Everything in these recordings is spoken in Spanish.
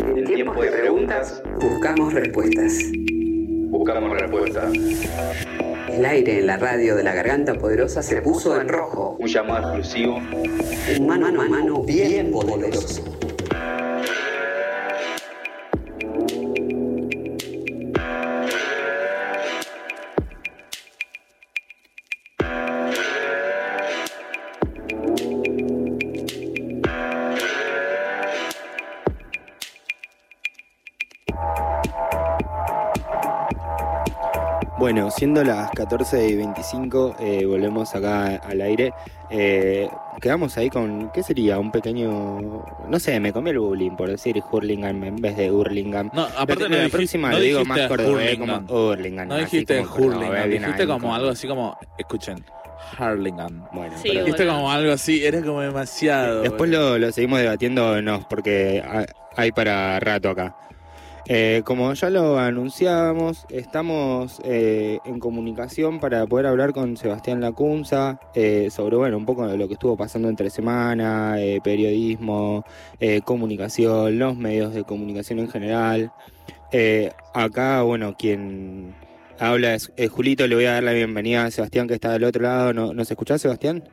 En tiempo de preguntas, buscamos respuestas. Buscamos respuestas. El aire en la radio de la garganta poderosa se puso en rojo. Un llamado exclusivo. Un mano a mano bien poderoso. Bueno, siendo las 14 y 25, eh, volvemos acá al aire. Eh, quedamos ahí con, ¿qué sería? Un pequeño, no sé, me comí el bullying por decir Hurlingham en vez de Hurlingham. No, aparte la, no la dijiste- próxima no lo digo más cordobés Hurlingham. como Hurlingham. No dijiste como cordobés, Hurlingham, bien dijiste como algo así como, escuchen, Harlingham. Bueno, Sí, pero- como algo así, era como demasiado. Después lo, lo seguimos debatiendo, no, porque ha- hay para rato acá. Eh, como ya lo anunciábamos, estamos eh, en comunicación para poder hablar con Sebastián Lacunza eh, sobre bueno, un poco de lo que estuvo pasando entre semana, eh, periodismo, eh, comunicación, los medios de comunicación en general. Eh, acá, bueno, quien habla es, Julito, le voy a dar la bienvenida a Sebastián que está del otro lado. ¿No- ¿Nos escuchás, Sebastián?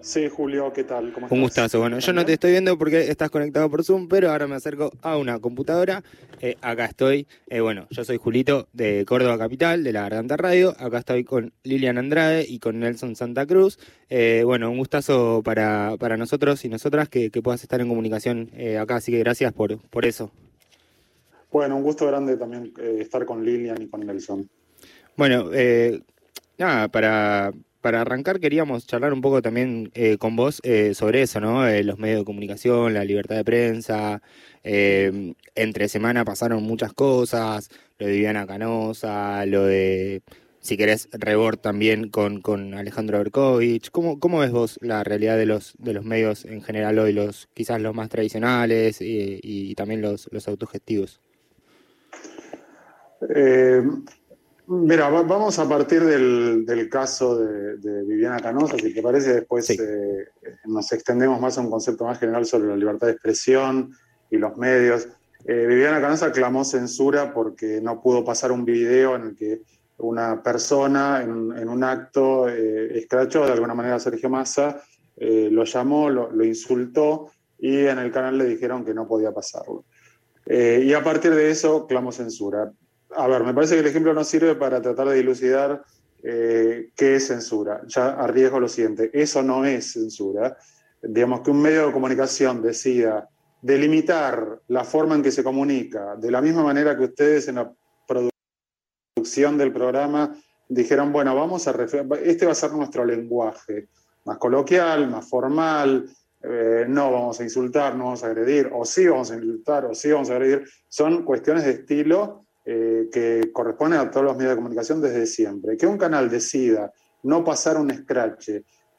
Sí, Julio, ¿qué tal? ¿Cómo Un estás? gustazo. Bueno, yo no te estoy viendo porque estás conectado por Zoom, pero ahora me acerco a una computadora. Eh, acá estoy. Eh, bueno, yo soy Julito de Córdoba Capital, de la Garganta Radio. Acá estoy con Lilian Andrade y con Nelson Santa Cruz. Eh, bueno, un gustazo para, para nosotros y nosotras que, que puedas estar en comunicación acá. Así que gracias por, por eso. Bueno, un gusto grande también estar con Lilian y con Nelson. Bueno, nada, para, para arrancar queríamos charlar un poco también eh, con vos eh, sobre eso, ¿no? Eh, los medios de comunicación, la libertad de prensa. entre semana pasaron muchas cosas, lo de Viviana Canosa, lo de, si querés, Rebord también con, con Alejandro Berkovich. ¿Cómo, ¿Cómo ves vos la realidad de los, de los medios en general hoy, los quizás los más tradicionales y, y también los, los autogestivos? Mira, va- vamos a partir del, del caso de, de Viviana Canosa, si te parece, después Sí. eh, nos extendemos más a un concepto más general sobre la libertad de expresión y los medios. Eh, Viviana Canosa clamó censura porque no pudo pasar un video en el que una persona en, en un acto eh, escrachó de alguna manera a Sergio Massa, eh, lo llamó, lo, lo insultó y en el canal le dijeron que no podía pasarlo. Eh, y a partir de eso clamó censura. A ver, me parece que el ejemplo no sirve para tratar de dilucidar eh, qué es censura. Ya arriesgo lo siguiente, eso no es censura. Digamos que un medio de comunicación decida delimitar la forma en que se comunica, de la misma manera que ustedes en la producción del programa dijeron, bueno, vamos a este va a ser nuestro lenguaje, más coloquial, más formal, eh, no vamos a insultar, no vamos a agredir, o sí vamos a insultar, o sí vamos a agredir. Son cuestiones de estilo eh, que corresponden a todos los medios de comunicación desde siempre. Que un canal decida no pasar un scratch,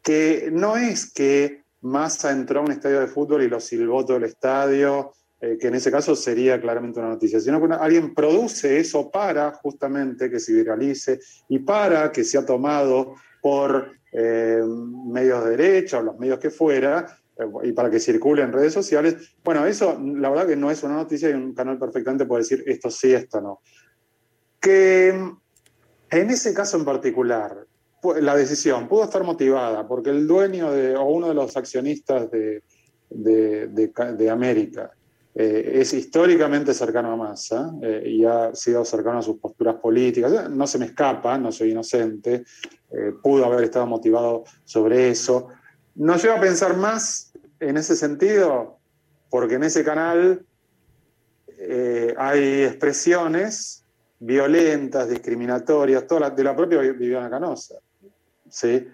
que no es que Massa entró a un estadio de fútbol y lo silbó todo el estadio, eh, que en ese caso sería claramente una noticia, sino que alguien produce eso para justamente que se viralice y para que sea tomado por eh, medios de derecha o los medios que fuera, y para que circule en redes sociales. Bueno, eso la verdad que no es una noticia y un canal perfectamente puede decir esto sí, esto no. Que en ese caso en particular, la decisión pudo estar motivada porque el dueño de, o uno de los accionistas de, de, de Ca- de América eh, es históricamente cercano a Massa eh, y ha sido cercano a sus posturas políticas. No se me escapa, no soy inocente, eh, pudo haber estado motivado sobre eso. Nos lleva a pensar más en ese sentido, porque en ese canal eh, hay expresiones violentas, discriminatorias, todas las- de la propia Viviana Canosa. ¿sí?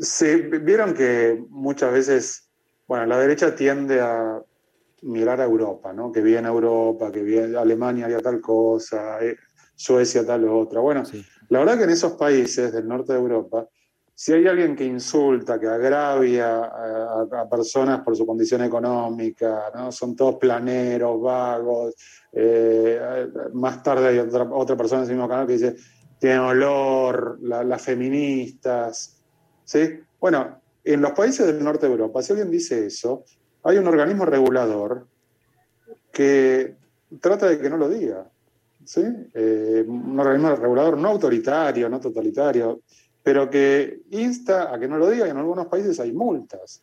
Se, vieron que muchas veces, bueno, la derecha tiende a mirar a Europa, ¿no? Que viene Europa, que viene Alemania haría tal cosa, eh, Suecia tal otra. Bueno, Sí. la verdad que en esos países del norte de Europa, si hay alguien que insulta, que agravia a, personas por su condición económica, ¿no? son todos planeros, vagos. eh, más tarde hay otra, otra persona en ese mismo canal que dice, tiene olor, la- las feministas. ¿sí? Bueno, en los países del norte de Europa, si alguien dice eso, hay un organismo regulador que trata de que no lo diga. ¿sí? Eh, un organismo regulador no autoritario, no totalitario, pero que insta a que no lo diga en algunos países hay multas.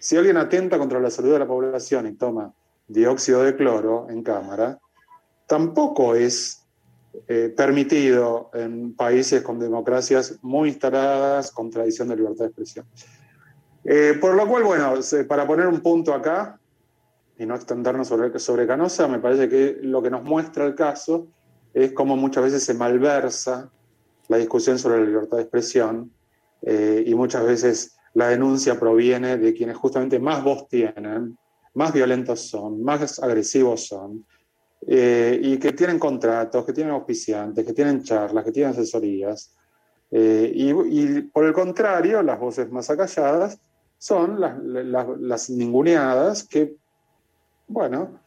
Si alguien atenta contra la salud de la población y toma dióxido de cloro en cámara, tampoco es eh, permitido en países con democracias muy instaladas, con tradición de libertad de expresión. Eh, por lo cual, bueno, para poner un punto acá y no extendernos sobre, sobre Canosa, me parece que lo que nos muestra el caso es cómo muchas veces se malversa la discusión sobre la libertad de expresión eh, y muchas veces la denuncia proviene de quienes justamente más voz tienen, más violentos son, más agresivos son, eh, y que tienen contratos, que tienen auspiciantes, que tienen charlas, que tienen asesorías. Eh, y, por el contrario, las voces más acalladas son las, ninguneadas que, bueno,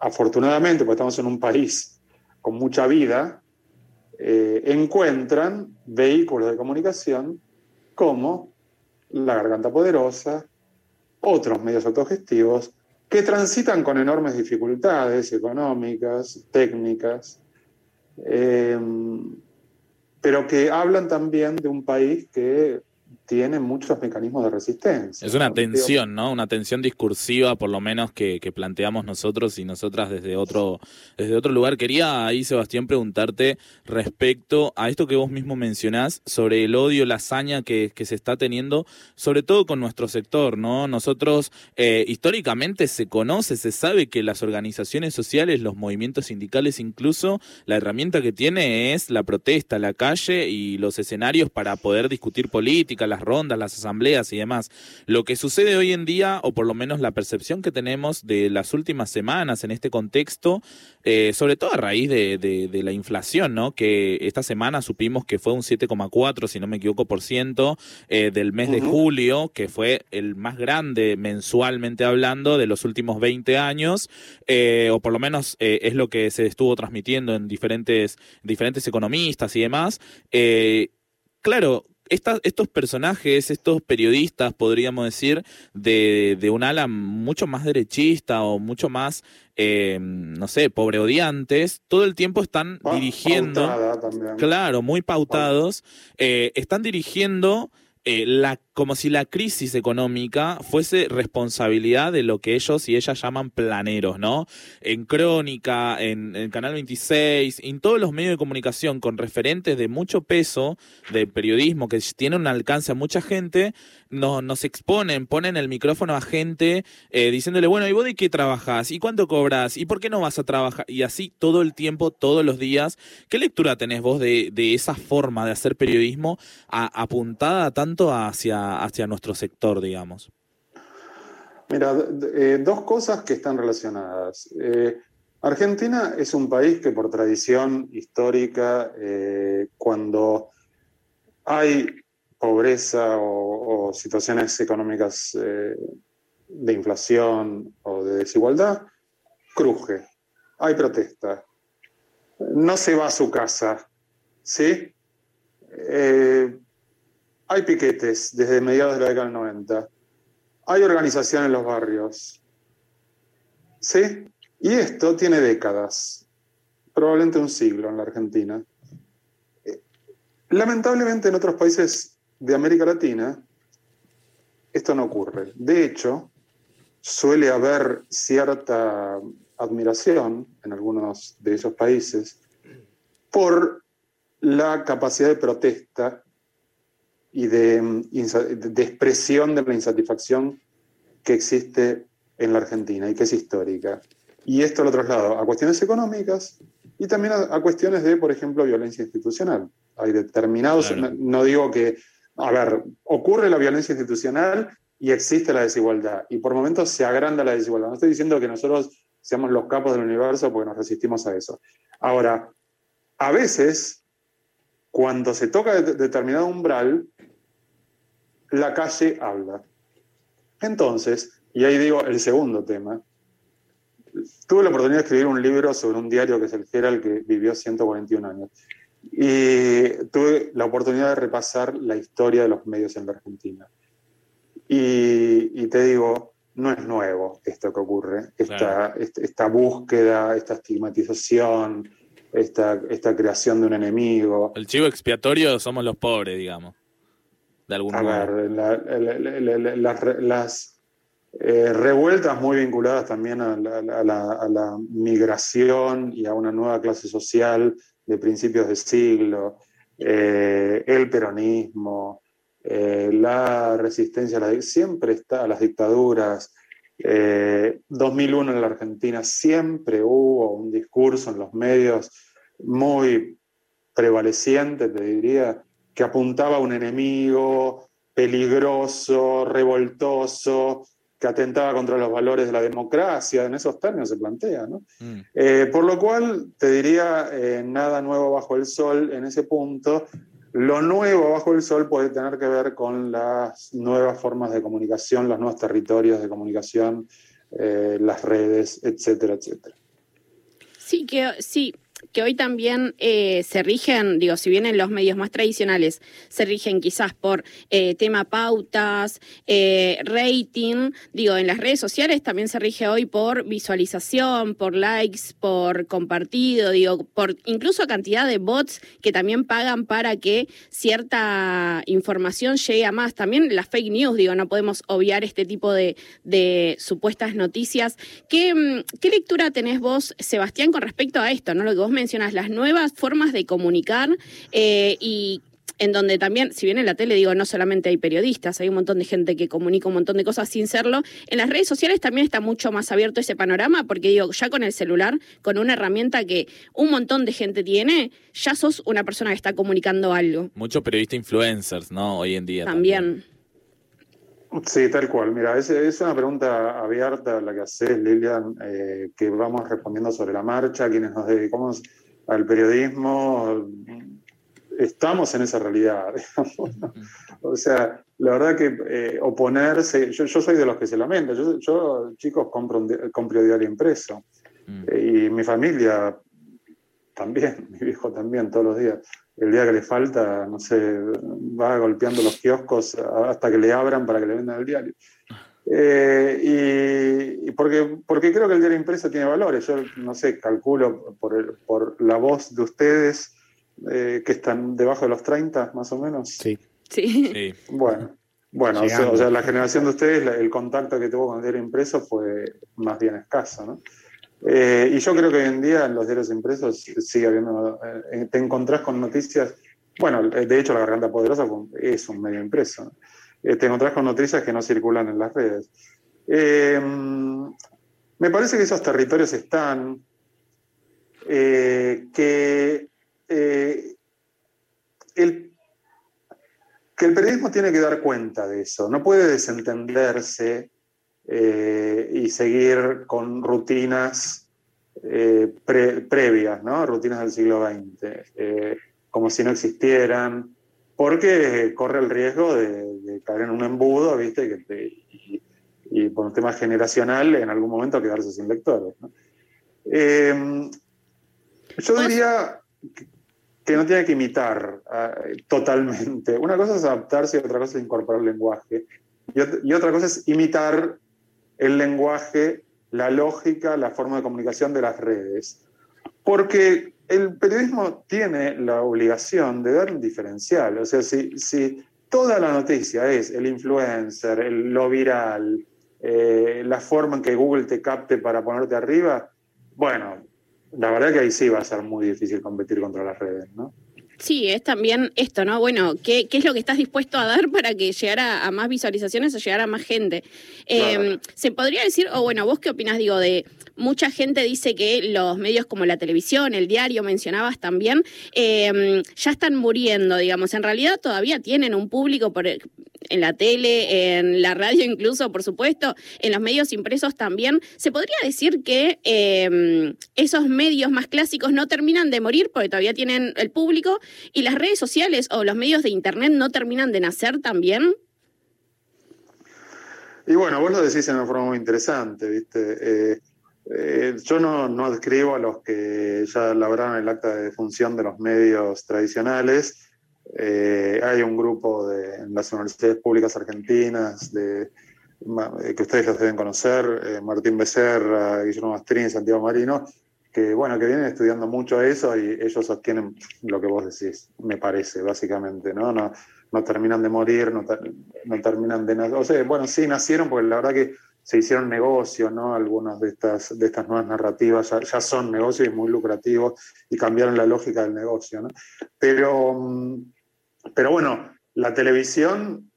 afortunadamente, porque estamos en un país con mucha vida, encuentran vehículos de comunicación como la Garganta Poderosa, otros medios autogestivos, que transitan con enormes dificultades económicas, técnicas, eh, pero que hablan también de un país que tiene muchos mecanismos de resistencia. Es una tensión, ¿no? Una tensión discursiva, por lo menos, que, planteamos nosotros y nosotras desde otro, desde otro lugar. Quería ahí, Sebastián, preguntarte respecto a esto que vos mismo mencionás sobre el odio, la hazaña que, se está teniendo, sobre todo con nuestro sector, ¿no? Nosotros, eh, históricamente se conoce, se sabe que las organizaciones sociales, los movimientos sindicales, incluso, la herramienta que tiene es la protesta, la calle y los escenarios para poder discutir política, las rondas, las asambleas y demás. Lo que sucede hoy en día, o por lo menos la percepción que tenemos de las últimas semanas en este contexto, eh, sobre todo a raíz de, la inflación, ¿no? Que esta semana supimos que fue un 7,4, si no me equivoco, por ciento eh, del mes de julio, que fue el más grande mensualmente hablando de los últimos 20 años, eh, o por lo menos es lo que se estuvo transmitiendo en diferentes, diferentes economistas y demás. claro, estos personajes, estos periodistas, podríamos decir, de, de un ala mucho más derechista o mucho más, eh, no sé, pobre odiantes, todo el tiempo están dirigiendo, claro, muy pautados, eh, están dirigiendo eh, la, como si la crisis económica fuese responsabilidad de lo que ellos y ellas llaman planeros, ¿no? En Crónica, en, en Canal 26, en todos los medios de comunicación con referentes de mucho peso de periodismo que tienen un alcance a mucha gente, nos, nos exponen, ponen el micrófono a gente eh, diciéndole, bueno, ¿y vos de qué trabajas? ¿Y cuánto cobras? ¿Y por qué no vas a trabajar? Y así todo el tiempo, todos los días. ¿Qué lectura tenés vos de, de esa forma de hacer periodismo apuntada tanto hacia, hacia nuestro sector, digamos? Mira, eh, dos cosas que están relacionadas. Eh, Argentina es un país que por tradición histórica, cuando hay pobreza o, situaciones económicas eh, de inflación o de desigualdad, cruje, hay protesta, no se va a su casa, ¿sí? Eh, hay piquetes desde mediados de la década del 90, hay organización en los barrios, ¿sí? Y esto tiene décadas, probablemente un siglo en la Argentina. Eh, lamentablemente en otros países de América Latina, esto no ocurre. De hecho, suele haber cierta admiración en algunos de esos países por la capacidad de protesta y de, de, expresión de la insatisfacción que existe en la Argentina y que es histórica. Y esto lo traslado a cuestiones económicas y también a, cuestiones de, por ejemplo, violencia institucional. Hay determinados, no, digo que a ver, ocurre la violencia institucional y existe la desigualdad. Y por momentos se agranda la desigualdad. No estoy diciendo que nosotros seamos los capos del universo porque nos resistimos a eso. Ahora, a veces, cuando se toca determinado umbral, la calle habla. Entonces, y ahí digo el segundo tema, tuve la oportunidad de escribir un libro sobre un diario que es el Gerald, que vivió 141 años. Y tuve la oportunidad de repasar la historia de los medios en la Argentina. Y, te digo, no es nuevo esto que ocurre, esta, esta, búsqueda, esta estigmatización, esta, esta creación de un enemigo. El chivo expiatorio somos los pobres, digamos, de alguna A ver, las eh, revueltas muy vinculadas también a la, migración y a una nueva clase social de principios de siglo, eh, el peronismo, eh, la resistencia a siempre está a las dictaduras. 2001 en la Argentina siempre hubo un discurso en los medios muy prevaleciente, te diría, que apuntaba a un enemigo peligroso, revoltoso, que atentaba contra los valores de la democracia, en esos términos se plantea. ¿no? Mm. Eh, por lo cual, te diría, eh, nada nuevo bajo el sol en ese punto. Lo nuevo bajo el sol puede tener que ver con las nuevas formas de comunicación, los nuevos territorios de comunicación, eh, las redes, etcétera, etcétera. Sí, que sí, que hoy también eh, se rigen, digo, si bien en los medios más tradicionales se rigen quizás por eh, tema pautas, eh, rating, digo, en las redes sociales también se rige hoy por visualización, por likes, por compartido, digo, por incluso cantidad de bots que también pagan para que cierta información llegue a más. También las fake news, digo, no podemos obviar este tipo de, supuestas noticias. ¿Qué, mm, ¿Qué lectura tenés vos, Sebastián, con respecto a esto, no? Lo que vos mencionas, las nuevas formas de comunicar eh, y en donde también, si bien en la tele digo, no solamente hay periodistas, hay un montón de gente que comunica un montón de cosas sin serlo, en las redes sociales también está mucho más abierto ese panorama, porque digo, ya con el celular, con una herramienta que un montón de gente tiene, ya sos una persona que está comunicando algo. Muchos periodistas influencers, ¿no? Hoy en día. También. Sí, tal cual. Mira, es, es una pregunta abierta la que haces, Lilian, eh, que vamos respondiendo sobre la marcha, quienes nos dedicamos al periodismo, estamos en esa realidad. o sea, la verdad que eh, oponerse, yo, soy de los que se lamenta, yo, yo chicos, compro, un, compro diario impreso mm. y mi familia también, mi hijo también, todos los días el día que le falta, no sé, va golpeando los kioscos hasta que le abran para que le vendan el diario. Eh, y, porque, porque creo que el diario impreso tiene valores. Yo, no sé, calculo por, por la voz de ustedes eh, que están debajo de los 30, más o menos. Sí. Sí. Bueno, bueno o sea, la generación de ustedes, el contacto que tuvo con el diario impreso fue más bien escaso, ¿no? Eh, y yo creo que hoy en día en los diarios impresos sigue habiendo, eh, te encontrás con noticias, bueno, de hecho la Garganta Poderosa es un medio impreso, eh, te encontrás con noticias que no circulan en las redes. me parece que esos territorios están, que, el, que el periodismo tiene que dar cuenta de eso, no puede desentenderse eh, y seguir con rutinas eh, previas, ¿no? rutinas del siglo XX, eh, como si no existieran, porque corre el riesgo de, caer en un embudo, ¿viste? y, por un tema generacional en algún momento quedarse sin lectores. yo diría que no tiene que imitar totalmente. Una cosa es adaptarse y otra cosa es incorporar lenguaje. y, otra cosa es imitar el lenguaje, la lógica, la forma de comunicación de las redes. Porque el periodismo tiene la obligación de dar un diferencial. O sea, si, si toda la noticia es el influencer, lo viral, eh, la forma en que Google te capte para ponerte arriba, bueno, la verdad que ahí sí va a ser muy difícil competir contra las redes, ¿no? Sí, es también esto, ¿no? Bueno, ¿qué, es lo que estás dispuesto a dar para que llegara a más visualizaciones o llegar a más gente? Em, se podría decir, o bueno, vos qué opinas, digo, de mucha gente dice que los medios como la televisión, el diario, mencionabas también, em, ya están muriendo, digamos. En realidad todavía tienen un público por, en la tele, en la radio incluso, por supuesto, en los medios impresos también. ¿Se podría decir que em, esos medios más clásicos no terminan de morir porque todavía tienen el público y las redes sociales o los medios de Internet no terminan de nacer también? Y bueno, vos lo decís en una forma muy interesante, ¿viste? Eh, eh, yo no, no adscribo a los que ya labraron el acta de función de los medios tradicionales, eh, hay un grupo de, en las universidades públicas argentinas de que ustedes los deben conocer, Martín Becerra, Guillermo Mastrini, Santiago Marino, que bueno, que vienen estudiando mucho eso y ellos sostienen lo que vos decís, me parece, básicamente, ¿no? No, no terminan de morir, no, no terminan de nacer. O sea, bueno, sí nacieron porque la verdad que se hicieron negocios, ¿no? Algunas de estas, de estas nuevas narrativas ya, son negocios y muy lucrativos y cambiaron la lógica del negocio, ¿no? Pero, mm, pero bueno, la televisión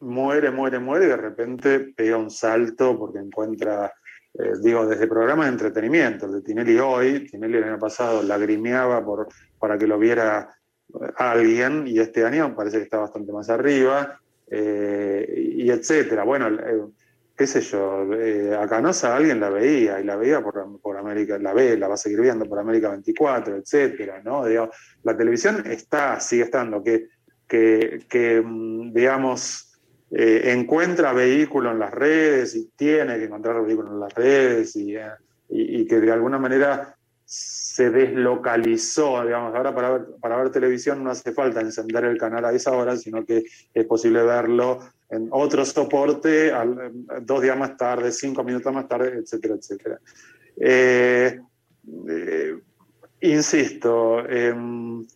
muere, muere, muere y de repente pega un salto porque encuentra eh, digo, desde programas de entretenimiento, de Tinelli hoy, Tinelli el año pasado lagrimeaba por, para que lo viera eh, alguien y este año parece que está bastante más arriba, eh, y etcétera. Bueno, qué sé yo, a Canosa alguien la veía y la veía por, por, América, la ve, la va a seguir viendo por América 24, etcétera, ¿no? la televisión está, sigue estando, que, que, que mm, digamos, eh, encuentra vehículo en las redes y tiene que encontrar vehículo en las redes eh, y, que de alguna manera se deslocalizó, digamos, ahora para ver, para ver televisión no hace falta encender el canal a esa hora, sino que es posible verlo en otro soporte dos días más tarde, cinco minutos más tarde, etcétera, etcétera. Eh, insisto, em,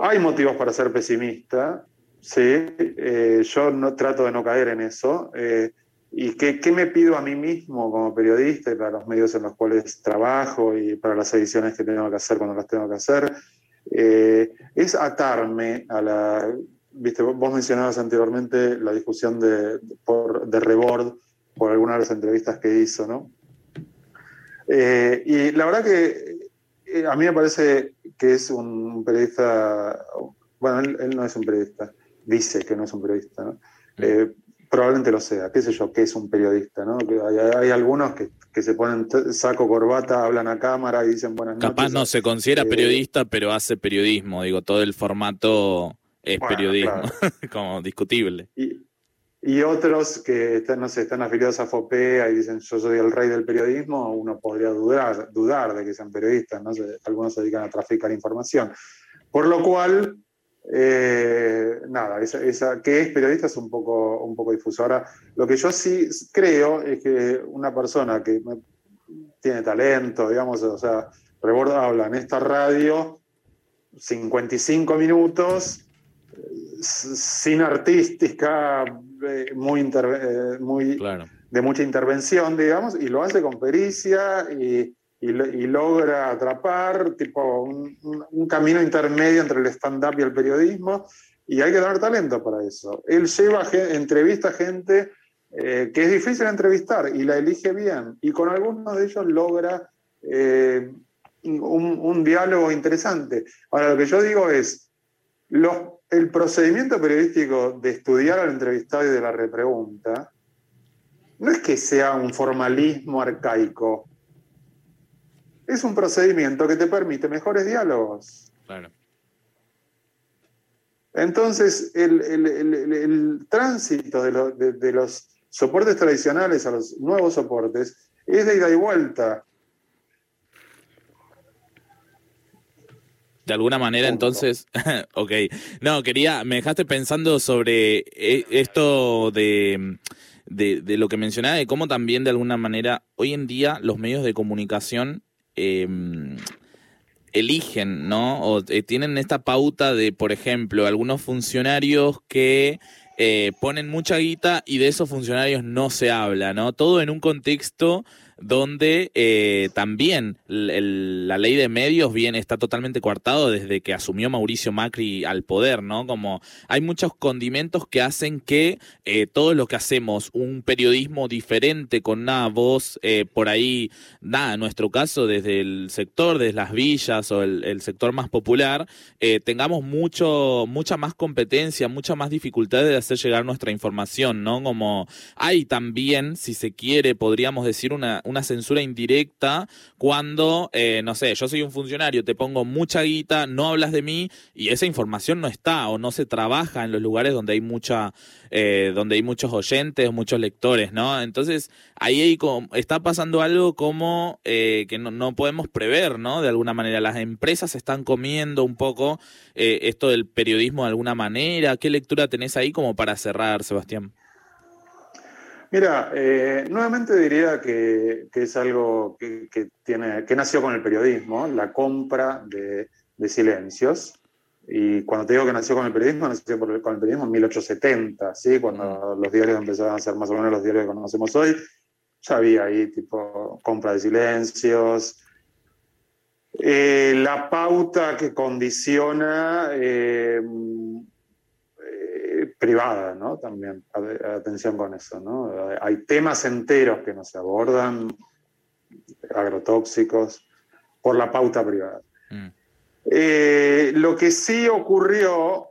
hay motivos para ser pesimista, Sí, eh, yo no trato de no caer en eso. Eh, ¿Y qué, me pido a mí mismo como periodista y para los medios en los cuales trabajo y para las ediciones que tengo que hacer cuando las tengo que hacer? Eh, es atarme a la... Viste, vos mencionabas anteriormente la discusión de, por, de Rebord por algunas de las entrevistas que hizo, ¿no? y la verdad que a mí me parece que es un periodista, bueno, él no es un periodista, dice que no es un periodista, ¿no? Eh, probablemente lo sea, qué sé yo, que es un periodista, ¿no? hay, algunos que, se ponen saco, corbata, hablan a cámara y dicen buenas noches. Capaz no se considera eh, periodista, pero hace periodismo, digo, todo el formato es periodismo, como discutible. Y, otros que están, no sé, están afiliados a FOPEA y dicen yo soy el rey del periodismo, uno podría dudar, dudar de que sean periodistas, ¿no? Algunos se dedican a traficar información. Por lo cual, eh, nada, esa, que es periodista es un poco, un poco difuso. Ahora, lo que yo sí creo es que una persona que tiene talento, digamos, o sea, Reborda habla en esta radio 55 minutos, sin artística, eh, muy, eh, muy de mucha intervención, digamos, y lo hace con pericia y y, logra atrapar tipo un, camino intermedio entre el stand-up y el periodismo, y hay que tener talento para eso. Él lleva, entrevista a gente eh, que es difícil entrevistar y la elige bien, y con algunos de ellos logra eh, un, diálogo interesante. Ahora, lo que yo digo es, el procedimiento periodístico de estudiar al entrevistado y de la repregunta, no es que sea un formalismo arcaico, es un procedimiento que te permite mejores diálogos. Claro. Entonces, el, tránsito de, los soportes tradicionales a los nuevos soportes es de ida y vuelta. De alguna manera, entonces, ok. No, quería, me dejaste pensando sobre eh, esto de, de, lo que mencionaba, de cómo también de alguna manera hoy en día los medios de comunicación Em, eligen, ¿no? O eh, tienen esta pauta de, por ejemplo, algunos funcionarios que eh, ponen mucha guita y de esos funcionarios no se habla, ¿no? Todo en un contexto donde eh, también la ley de medios bien está totalmente coartado desde que asumió Mauricio Macri al poder, ¿no? Como hay muchos condimentos que hacen que eh, todo lo que hacemos, un periodismo diferente con una voz eh, por ahí, nada, en nuestro caso desde el sector, desde las villas o el, el sector más popular, eh, tengamos mucho, mucha más competencia, mucha más dificultad de hacer llegar nuestra información, ¿no? Como hay también, si se quiere, podríamos decir una, una censura indirecta cuando, eh, no sé, yo soy un funcionario, te pongo mucha guita, no hablas de mí y esa información no está o no se trabaja en los lugares donde hay mucha, eh, donde hay muchos oyentes, muchos lectores, ¿no? Entonces ahí está pasando algo como eh, que no, podemos prever, ¿no? De alguna manera, las empresas están comiendo un poco esto del periodismo de alguna manera. ¿Qué lectura tenés ahí como para cerrar, Sebastián? Mira, eh, nuevamente diría que, que es algo que, que tiene, que nació con el periodismo, la compra de, de silencios. Y cuando te digo que nació con el periodismo, nació por- con el periodismo en 1870, ¿sí? cuando los diarios empezaban a ser más o menos los diarios que conocemos hoy. Ya había ahí tipo compra de silencios. Eh, la pauta que condiciona eh, privada, ¿no? También, atención con eso, ¿no? Hay temas enteros que no se abordan, agrotóxicos, por la pauta privada. Mm. Eh, lo que sí ocurrió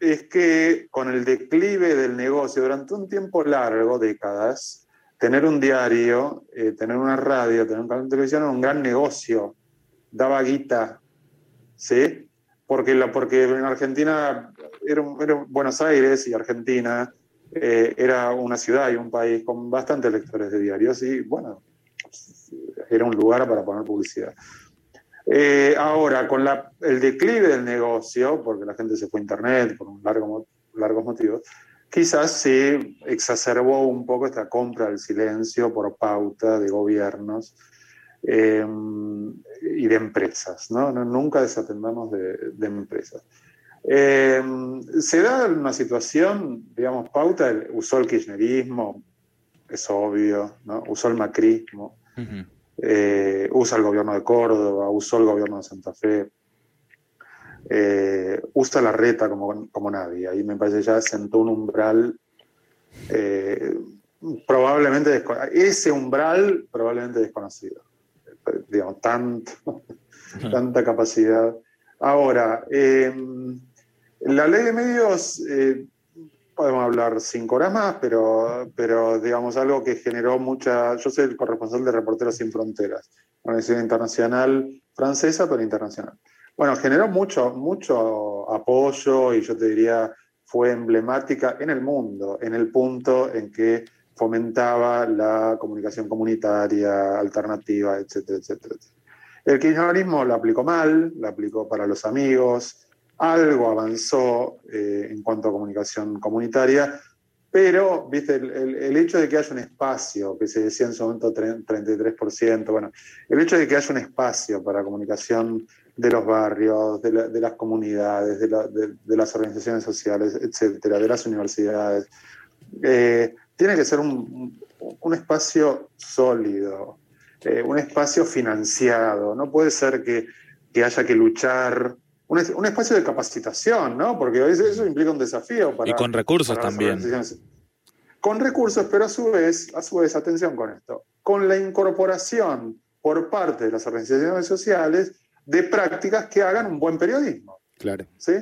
es que con el declive del negocio, durante un tiempo largo, décadas, tener un diario, eh, tener una radio, tener un canal de televisión era un gran negocio, daba guita, ¿sí? Porque, la, porque en Argentina, era, Buenos Aires y Argentina eh, era una ciudad y un país con bastantes lectores de diarios y bueno, era un lugar para poner publicidad. Eh, ahora, con el declive del negocio, porque la gente se fue a Internet por un largos motivos, quizás sí exacerbó un poco esta compra del silencio por pauta de gobiernos eh, y de empresas. ¿no? Nunca desatendamos de, de empresas. Eh, se da una situación, digamos, pauta, el- usó el kirchnerismo, es obvio, ¿no? usó el macrismo, eh, usa el gobierno de Córdoba, usó el gobierno de Santa Fe, eh, usa la reta como, como nadie. Ahí me parece ya sentó un umbral, probablemente, ese umbral probablemente desconocido. Digamos, tanto, tanta capacidad. Ahora, eh, la ley de medios, eh, podemos hablar cinco horas más, pero, pero digamos algo que generó mucha... Yo soy el corresponsal de Reporteros Sin Fronteras, una organización internacional francesa, pero internacional. Bueno, generó mucho, mucho apoyo y yo te diría fue emblemática en el mundo, en el punto en que fomentaba la comunicación comunitaria, alternativa, etcétera, etcétera. etcétera. El kirchnerismo la aplicó mal, la aplicó para los amigos, algo avanzó eh, en cuanto a comunicación comunitaria, pero viste el, el- el hecho de que haya un espacio, que se decía en su momento tre- 33%, bueno, el hecho de que haya un espacio para comunicación de los barrios, de, la- de las comunidades, de, la- de- de las organizaciones sociales, etcétera, de las universidades, eh, tiene que ser un, un- un espacio sólido, eh, un espacio financiado. No puede ser que, que haya que luchar. Un, es- un espacio de capacitación, ¿no? Porque eso, eso implica un desafío para. Y con recursos también. Con recursos, pero a su vez, a su vez, atención con esto, con la incorporación por parte de las organizaciones sociales de prácticas que hagan un buen periodismo. Claro. ¿sí?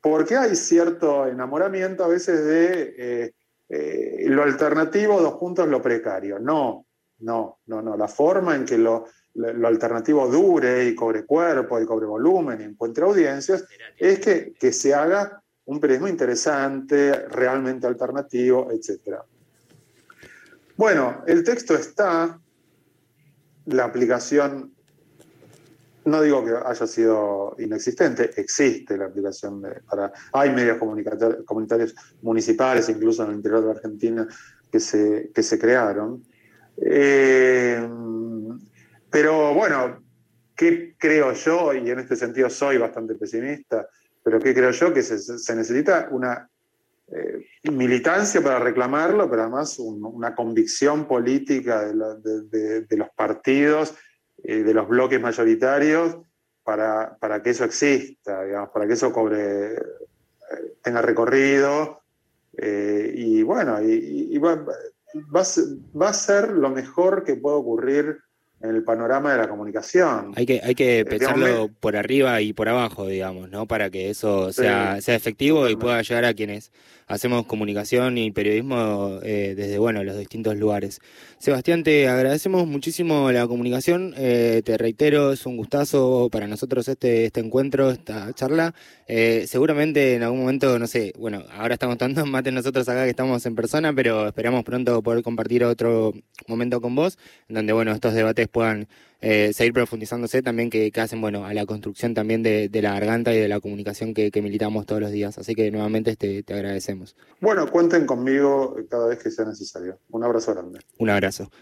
Porque hay cierto enamoramiento a veces de eh, eh, lo alternativo, dos puntos, lo precario. No, no, no, no. La forma en que lo, lo- lo alternativo dure y cobre cuerpo y cobre volumen y encuentre audiencias es que, que se haga un periodismo interesante, realmente alternativo, etc. Bueno, el texto está, la aplicación no digo que haya sido inexistente, existe la aplicación de, para. Hay medios comunitarios municipales, incluso en el interior de la Argentina, que se, que se crearon. Eh, pero bueno, ¿qué creo yo? Y en este sentido soy bastante pesimista, pero ¿qué creo yo? Que se, necesita una eh, militancia para reclamarlo, pero además un- una convicción política de, los partidos eh, de los bloques mayoritarios para, para que eso exista, digamos, para que eso cobre, eh, tenga recorrido. y bueno, va, va va a ser lo mejor que puede ocurrir en el panorama de la comunicación. Hay que, hay que pensarlo digamos, por arriba y por abajo, digamos, ¿no? Para que eso Sí, sea, sea efectivo y pueda llegar a quienes hacemos comunicación y periodismo eh, desde, bueno, los distintos lugares. Sebastián, te agradecemos muchísimo la comunicación. eh, te reitero, es un gustazo para nosotros este, este encuentro, esta charla. Eh, seguramente en algún momento, no sé, bueno, ahora estamos tomando mate nosotros acá que estamos en persona, pero esperamos pronto poder compartir otro momento con vos, donde, bueno, estos debates puedan eh, seguir profundizándose también que, que hacen bueno a la construcción también de, de la garganta y de la comunicación que, que militamos todos los días. Así que nuevamente este, te agradecemos. Bueno, cuenten conmigo cada vez que sea necesario. Un abrazo grande. Un abrazo.